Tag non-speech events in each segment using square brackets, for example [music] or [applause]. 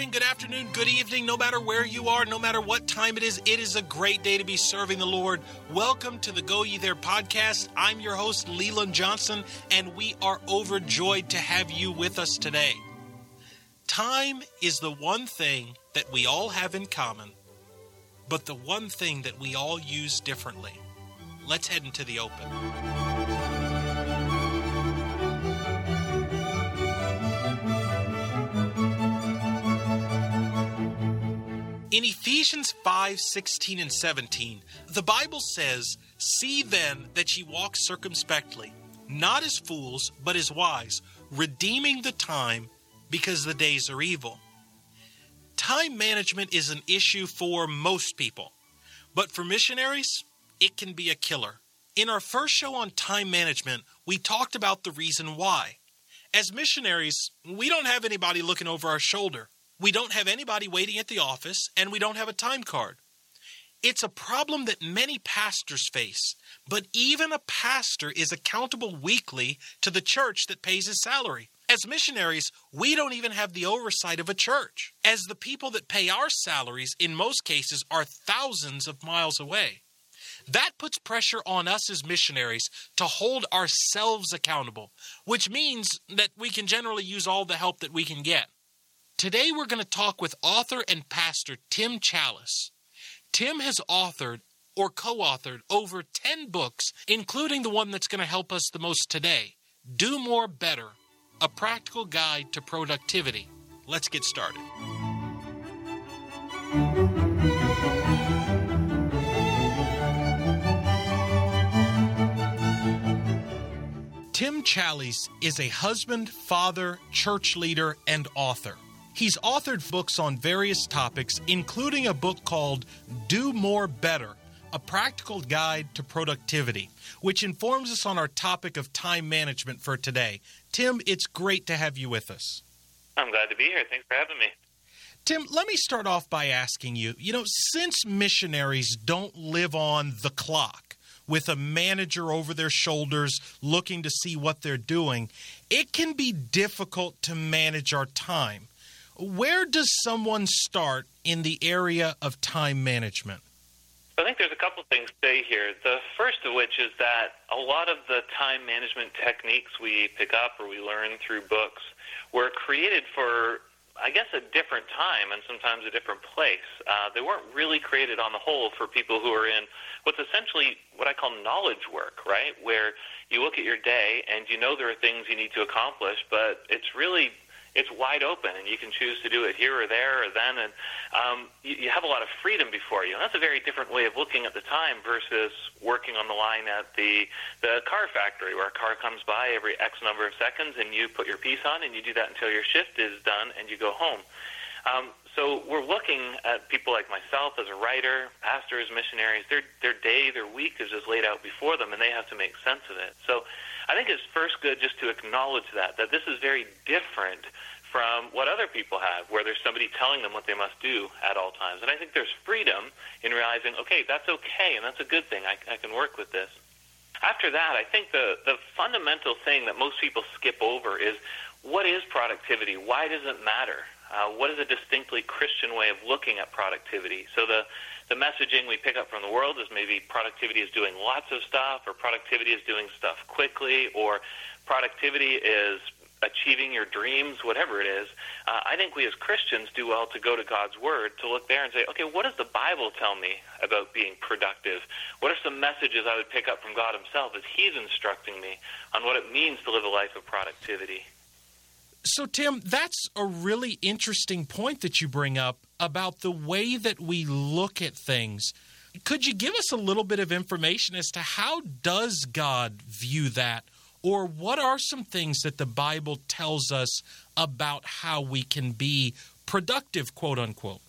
morning, good afternoon, good evening, no matter where you are, no matter what time it is, it is a great day to be serving the Lord. Welcome to the Go Ye There podcast. I'm your host, Leland Johnson, and we are overjoyed to have you with us today. Time is the one thing that we all have in common, but the one thing that we all use differently. Let's head into the open. In Ephesians 5 16 and 17, the Bible says, See then that ye walk circumspectly, not as fools, but as wise, redeeming the time, because the days are evil. Time management is an issue for most people, but for missionaries, it can be a killer. In our first show on time management, we talked about the reason why. As missionaries, we don't have anybody looking over our shoulder. We don't have anybody waiting at the office, and we don't have a time card. It's a problem that many pastors face, but even a pastor is accountable weekly to the church that pays his salary. As missionaries, we don't even have the oversight of a church, as the people that pay our salaries in most cases are thousands of miles away. That puts pressure on us as missionaries to hold ourselves accountable, which means that we can generally use all the help that we can get. Today we're going to talk with author and pastor Tim Challies. Tim has authored or co authored over 10 books, including the one that's going to help us the most today Do More Better A Practical Guide to Productivity. Let's get started. Tim Challies is a husband, father, church leader, and author. He's authored books on various topics, including a book called Do More Better A Practical Guide to Productivity, which informs us on our topic of time management for today. Tim, it's great to have you with us. I'm glad to be here. Thanks for having me. Tim, let me start off by asking you you know, since missionaries don't live on the clock, with a manager over their shoulders looking to see what they're doing, it can be difficult to manage our time. Where does someone start in the area of time management? I think there's a couple things to say here. The first of which is that a lot of the time management techniques we pick up or we learn through books were created for, I guess, a different time and sometimes a different place. Uh, they weren't really created on the whole for people who are in what's essentially what I call knowledge work, right? Where you look at your day and you know there are things you need to accomplish, but it's really it's wide open, and you can choose to do it here or there or then, and um, you, you have a lot of freedom before you. And that's a very different way of looking at the time versus working on the line at the the car factory, where a car comes by every X number of seconds, and you put your piece on, and you do that until your shift is done, and you go home. Um, so we're looking at people like myself as a writer, pastors, missionaries. Their their day, their week is just laid out before them, and they have to make sense of it. So I think it's first good just to acknowledge that that this is very different from what other people have, where there's somebody telling them what they must do at all times. And I think there's freedom in realizing, okay, that's okay, and that's a good thing. I, I can work with this. After that, I think the, the fundamental thing that most people skip over is what is productivity? Why does it matter? Uh, what is a distinctly Christian way of looking at productivity? So the the messaging we pick up from the world is maybe productivity is doing lots of stuff, or productivity is doing stuff quickly, or productivity is achieving your dreams, whatever it is. Uh, I think we as Christians do well to go to God's Word to look there and say, okay, what does the Bible tell me about being productive? What are some messages I would pick up from God Himself as He's instructing me on what it means to live a life of productivity? So, Tim, that's a really interesting point that you bring up about the way that we look at things. Could you give us a little bit of information as to how does God view that? Or what are some things that the Bible tells us about how we can be productive, quote unquote?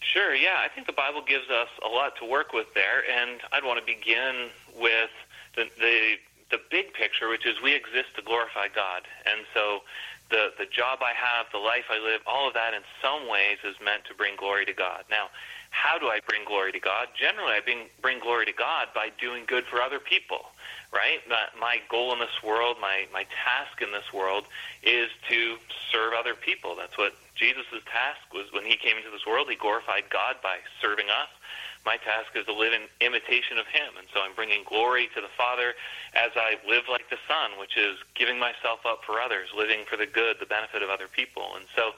Sure, yeah. I think the Bible gives us a lot to work with there, and I'd want to begin with the, the, the big picture, which is we exist to glorify God. And so the, the job I have, the life I live, all of that in some ways is meant to bring glory to God. Now, how do I bring glory to God? Generally, I bring, bring glory to God by doing good for other people. Right? My goal in this world, my, my task in this world is to serve other people. That's what Jesus' task was when he came into this world. He glorified God by serving us. My task is to live in imitation of him. And so I'm bringing glory to the Father as I live like the Son, which is giving myself up for others, living for the good, the benefit of other people. And so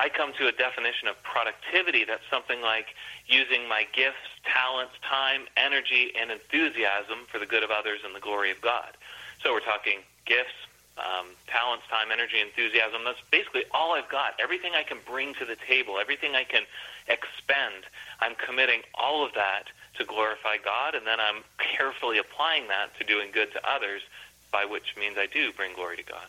I come to a definition of productivity that's something like using my gifts, talents, time, energy, and enthusiasm for the good of others and the glory of God. So we're talking gifts, um, talents, time, energy, enthusiasm. That's basically all I've got. Everything I can bring to the table, everything I can expend, I'm committing all of that to glorify God, and then I'm [laughs] carefully applying that to doing good to others, by which means I do bring glory to God.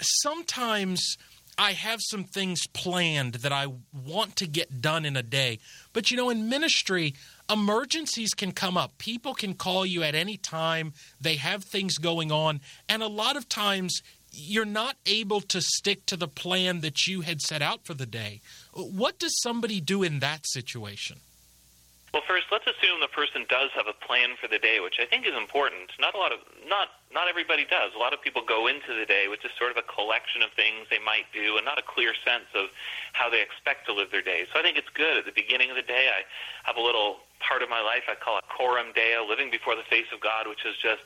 Sometimes I have some things planned that I want to get done in a day. But you know, in ministry, emergencies can come up. People can call you at any time, they have things going on. And a lot of times, you're not able to stick to the plan that you had set out for the day. What does somebody do in that situation? Well, first, let's assume the person does have a plan for the day, which I think is important. Not a lot of not not everybody does. A lot of people go into the day with just sort of a collection of things they might do, and not a clear sense of how they expect to live their day. So I think it's good at the beginning of the day. I have a little part of my life I call it coram deo, living before the face of God, which is just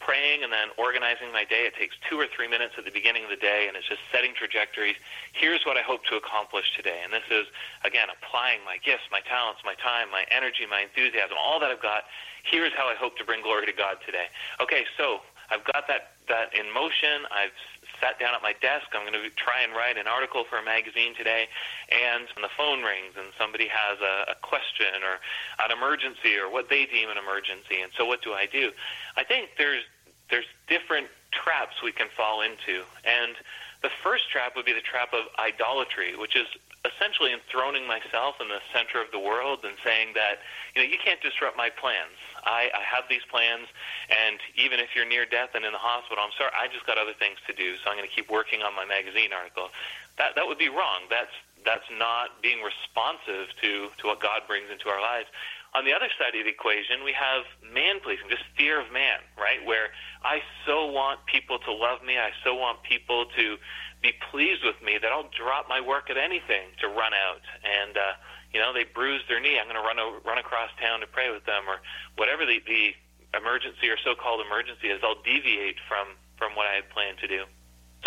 praying and then organizing my day. It takes two or three minutes at the beginning of the day, and it's just setting trajectories. Here's what I hope to accomplish today. And this is, again, applying my gifts, my talents, my time, my energy, my enthusiasm, all that I've got. Here's how I hope to bring glory to God today. Okay, so I've got that, that in motion. I've sat down at my desk. I'm going to try and write an article for a magazine today, and the phone rings and somebody has a, a question or an emergency or what they deem an emergency. And so, what do I do? I think there's there's different traps we can fall into, and the first trap would be the trap of idolatry, which is essentially enthroning myself in the center of the world and saying that you know you can't disrupt my plans. I, I have these plans, and even if you're near death and in the hospital, I'm sorry, I just got other things to do, so I'm going to keep working on my magazine article. That that would be wrong. That's that's not being responsive to to what God brings into our lives. On the other side of the equation, we have man pleasing, just fear of man, right? Where I so want people to love me, I so want people to be pleased with me that I'll drop my work at anything to run out and. uh you know, they bruised their knee. I'm going to run over, run across town to pray with them, or whatever the, the emergency or so-called emergency is. I'll deviate from from what I had planned to do.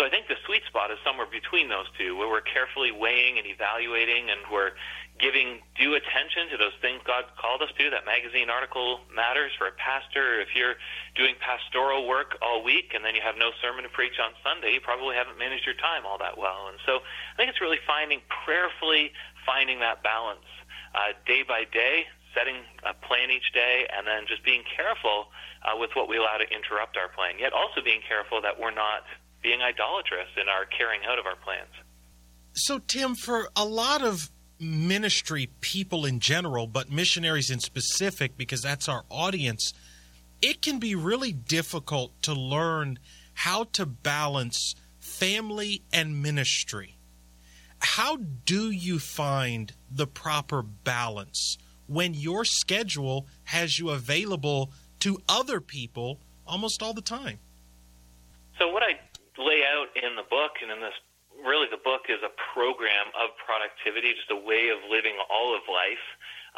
So I think the sweet spot is somewhere between those two, where we're carefully weighing and evaluating, and we're giving due attention to those things God called us to. That magazine article matters for a pastor. If you're doing pastoral work all week and then you have no sermon to preach on Sunday, you probably haven't managed your time all that well. And so I think it's really finding prayerfully finding that balance uh, day by day, setting a plan each day, and then just being careful uh, with what we allow to interrupt our plan. Yet also being careful that we're not being idolatrous in our carrying out of our plans. So, Tim, for a lot of ministry people in general, but missionaries in specific, because that's our audience, it can be really difficult to learn how to balance family and ministry how do you find the proper balance when your schedule has you available to other people almost all the time? So, what I lay out in the book and in this really the book is a program of productivity, just a way of living all of life.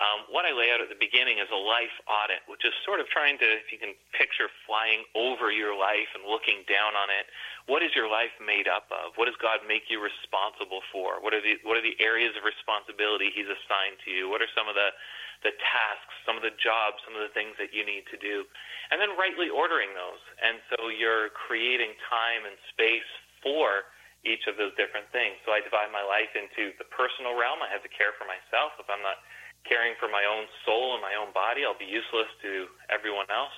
Um, what I lay out at the beginning is a life audit, which is sort of trying to, if you can picture flying over your life and looking down on it, what is your life made up of? What does God make you responsible for? What are the what are the areas of responsibility He's assigned to you? What are some of the the tasks, some of the jobs, some of the things that you need to do, and then rightly ordering those. And so you're creating time and space for each of those different things. So I divide my life into the personal realm. I have to care for myself. If I'm not caring for my own soul and my own body, I'll be useless to everyone else.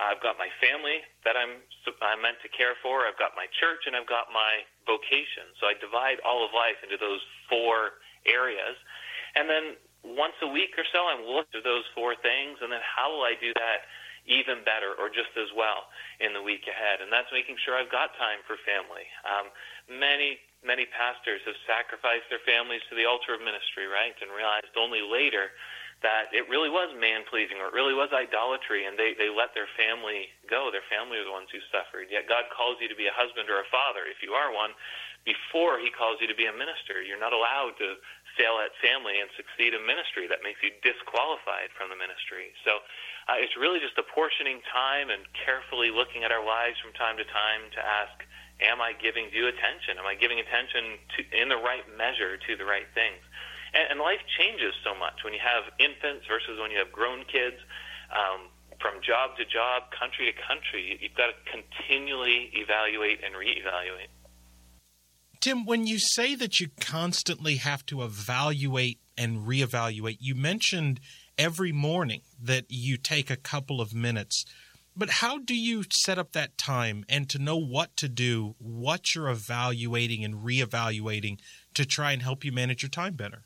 I've got my family that I'm I'm meant to care for. I've got my church and I've got my vocation. So I divide all of life into those four areas. And then once a week or so, I'm looking at those four things, and then how will I do that even better or just as well in the week ahead? And that's making sure I've got time for family. Um, many many pastors have sacrificed their families to the altar of ministry, right, and realized only later that it really was man pleasing or it really was idolatry and they, they let their family go. Their family are the ones who suffered. Yet God calls you to be a husband or a father, if you are one, before he calls you to be a minister. You're not allowed to fail at family and succeed in ministry. That makes you disqualified from the ministry. So uh, it's really just apportioning time and carefully looking at our lives from time to time to ask, am I giving due attention? Am I giving attention to, in the right measure to the right things? And, and life changes so much when you have infants versus when you have grown kids. Um, from job to job, country to country, you've got to continually evaluate and reevaluate. Tim, when you say that you constantly have to evaluate and reevaluate, you mentioned every morning that you take a couple of minutes. But how do you set up that time and to know what to do, what you're evaluating and reevaluating to try and help you manage your time better?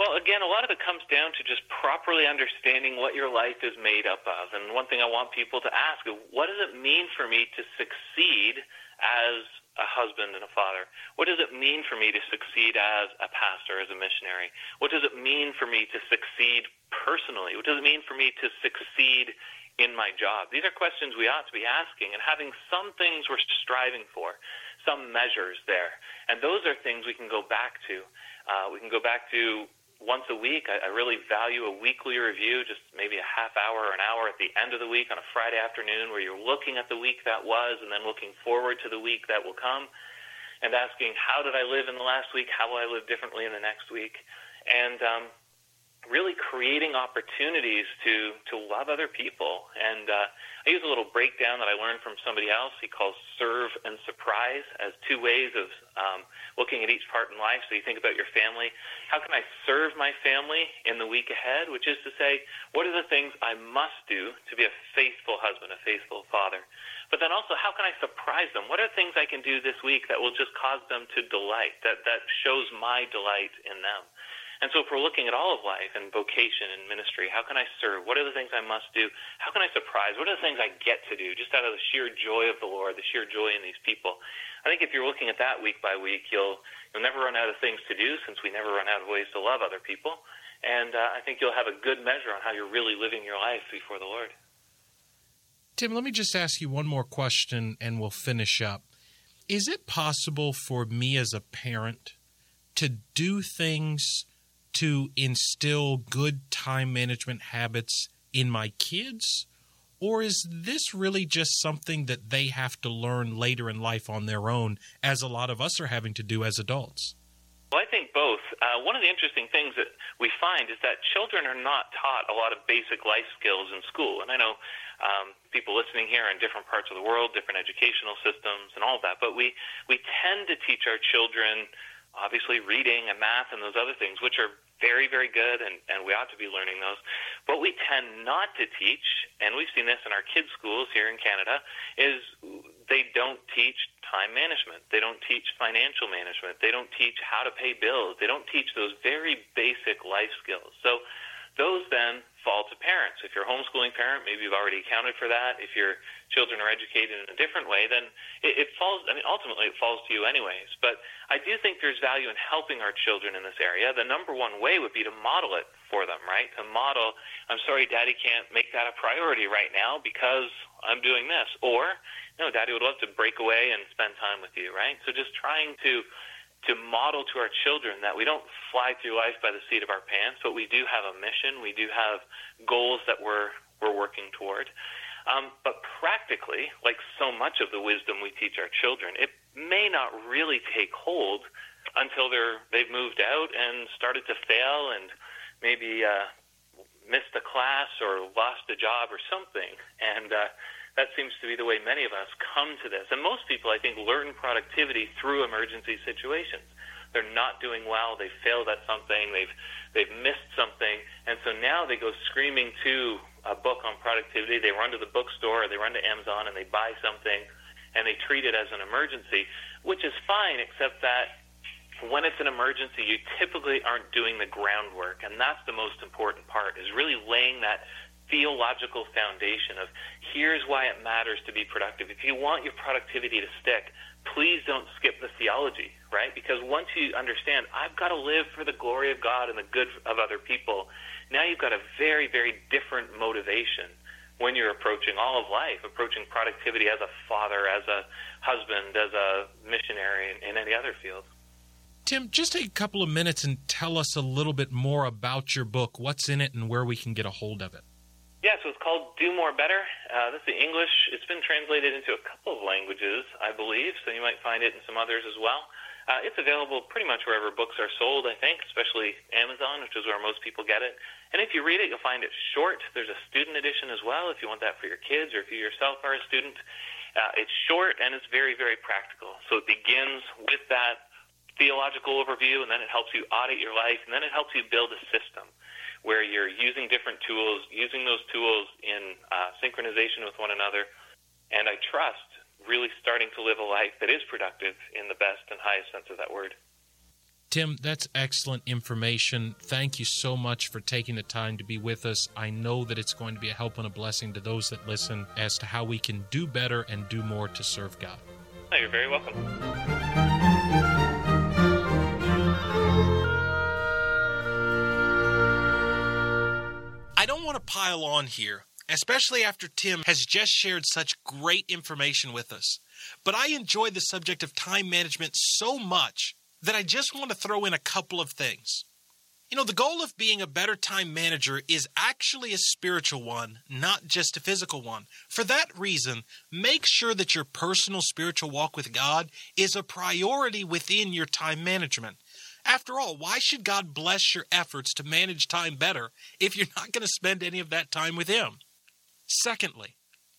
Well, again, a lot of it comes down to just properly understanding what your life is made up of. And one thing I want people to ask what does it mean for me to succeed as a husband and a father? What does it mean for me to succeed as a pastor, as a missionary? What does it mean for me to succeed personally? What does it mean for me to succeed in my job? These are questions we ought to be asking and having some things we're striving for, some measures there. And those are things we can go back to. Uh, we can go back to once a week. I, I really value a weekly review, just maybe a half hour or an hour at the end of the week on a Friday afternoon where you're looking at the week that was and then looking forward to the week that will come and asking, how did I live in the last week? How will I live differently in the next week? And um, really creating opportunities to, to love other people. And uh, I use a little breakdown that I learned from somebody else. He calls serve and surprise as two ways of um, looking at each part in life. So you think about your family. How can I serve my family in the week ahead? Which is to say, what are the things I must do to be a faithful husband, a faithful father? But then also, how can I surprise them? What are things I can do this week that will just cause them to delight, that, that shows my delight in them? And so if we're looking at all of life and vocation and ministry, how can I serve? What are the things I must do? How can I surprise? What are the things I get to do just out of the sheer joy of the Lord, the sheer joy in these people? I think if you're looking at that week by week, you'll you'll never run out of things to do since we never run out of ways to love other people. And uh, I think you'll have a good measure on how you're really living your life before the Lord. Tim, let me just ask you one more question and we'll finish up. Is it possible for me as a parent to do things to instill good time management habits in my kids? Or is this really just something that they have to learn later in life on their own, as a lot of us are having to do as adults? Well, I think both. Uh, one of the interesting things that we find is that children are not taught a lot of basic life skills in school. And I know um, people listening here in different parts of the world, different educational systems, and all that, but we, we tend to teach our children, obviously, reading and math and those other things, which are very, very good, and, and we ought to be learning those. What we tend not to teach, and we've seen this in our kids' schools here in Canada, is they don't teach time management. They don't teach financial management. They don't teach how to pay bills. They don't teach those very basic life skills. So those then fall to parents. If you're a homeschooling parent, maybe you've already accounted for that. If your children are educated in a different way, then it, it falls. I mean, ultimately, it falls to you anyways. But I do think there's value in helping our children in this area. The number one way would be to model it for them, right? To model. I'm sorry, Daddy can't make that a priority right now because I'm doing this, or no, Daddy would love to break away and spend time with you, right? So just trying to to model to our children that we don't fly through life by the seat of our pants, but we do have a mission. We do have goals that we're we're working toward. Um, but practically, like so much of the wisdom we teach our children, it may not really take hold until they're they've moved out and started to fail and maybe uh, missed a class or lost a job or something. And uh, that seems to be the way many of us come to this. And most people, I think, learn productivity through emergency situations. They're not doing well. They've failed at something. They've they've missed something, and so now they go screaming to a book on productivity. They run to the bookstore, or they run to Amazon, and they buy something, and they treat it as an emergency, which is fine, except that when it's an emergency, you typically aren't doing the groundwork, and that's the most important part: is really laying that theological foundation of here's why it matters to be productive. If you want your productivity to stick, please don't skip the theology, right? Because once you understand, I've got to live for the glory of God and the good of other people, now you've got a very, very different motivation when you're approaching all of life, approaching productivity as a father, as a husband, as a missionary, in any other field. Tim, just take a couple of minutes and tell us a little bit more about your book, what's in it, and where we can get a hold of it. Yeah, so it's called Do More Better. Uh, this is the English. It's been translated into a couple of languages, I believe, so you might find it in some others as well. Uh, it's available pretty much wherever books are sold, I think, especially Amazon, which is where most people get it. And if you read it, you'll find it short. There's a student edition as well if you want that for your kids or if you yourself are a student. Uh, it's short and it's very, very practical. So it begins with that theological overview, and then it helps you audit your life, and then it helps you build a system where you're using different tools, using those tools in uh, synchronization with one another. And I trust really starting to live a life that is productive in the best and highest sense of that word. Tim, that's excellent information. Thank you so much for taking the time to be with us. I know that it's going to be a help and a blessing to those that listen as to how we can do better and do more to serve God. Oh, you're very welcome. Pile on here especially after Tim has just shared such great information with us. But I enjoy the subject of time management so much that I just want to throw in a couple of things. You know, the goal of being a better time manager is actually a spiritual one, not just a physical one. For that reason, make sure that your personal spiritual walk with God is a priority within your time management. After all, why should God bless your efforts to manage time better if you're not going to spend any of that time with Him? Secondly,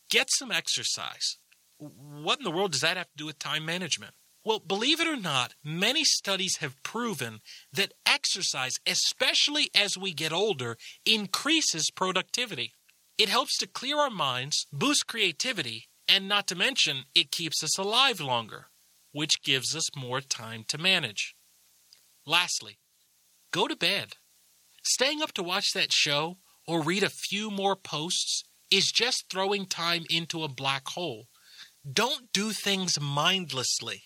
get some exercise. What in the world does that have to do with time management? Well, believe it or not, many studies have proven that exercise, especially as we get older, increases productivity. It helps to clear our minds, boost creativity, and not to mention, it keeps us alive longer, which gives us more time to manage. Lastly, go to bed. Staying up to watch that show or read a few more posts is just throwing time into a black hole. Don't do things mindlessly.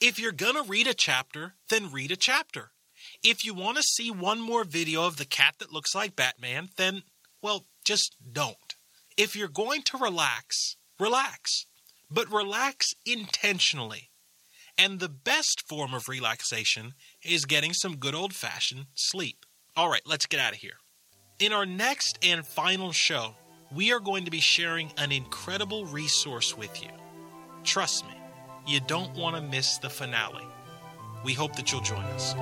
If you're going to read a chapter, then read a chapter. If you want to see one more video of the cat that looks like Batman, then, well, just don't. If you're going to relax, relax. But relax intentionally. And the best form of relaxation is getting some good old fashioned sleep. All right, let's get out of here. In our next and final show, we are going to be sharing an incredible resource with you. Trust me, you don't want to miss the finale. We hope that you'll join us.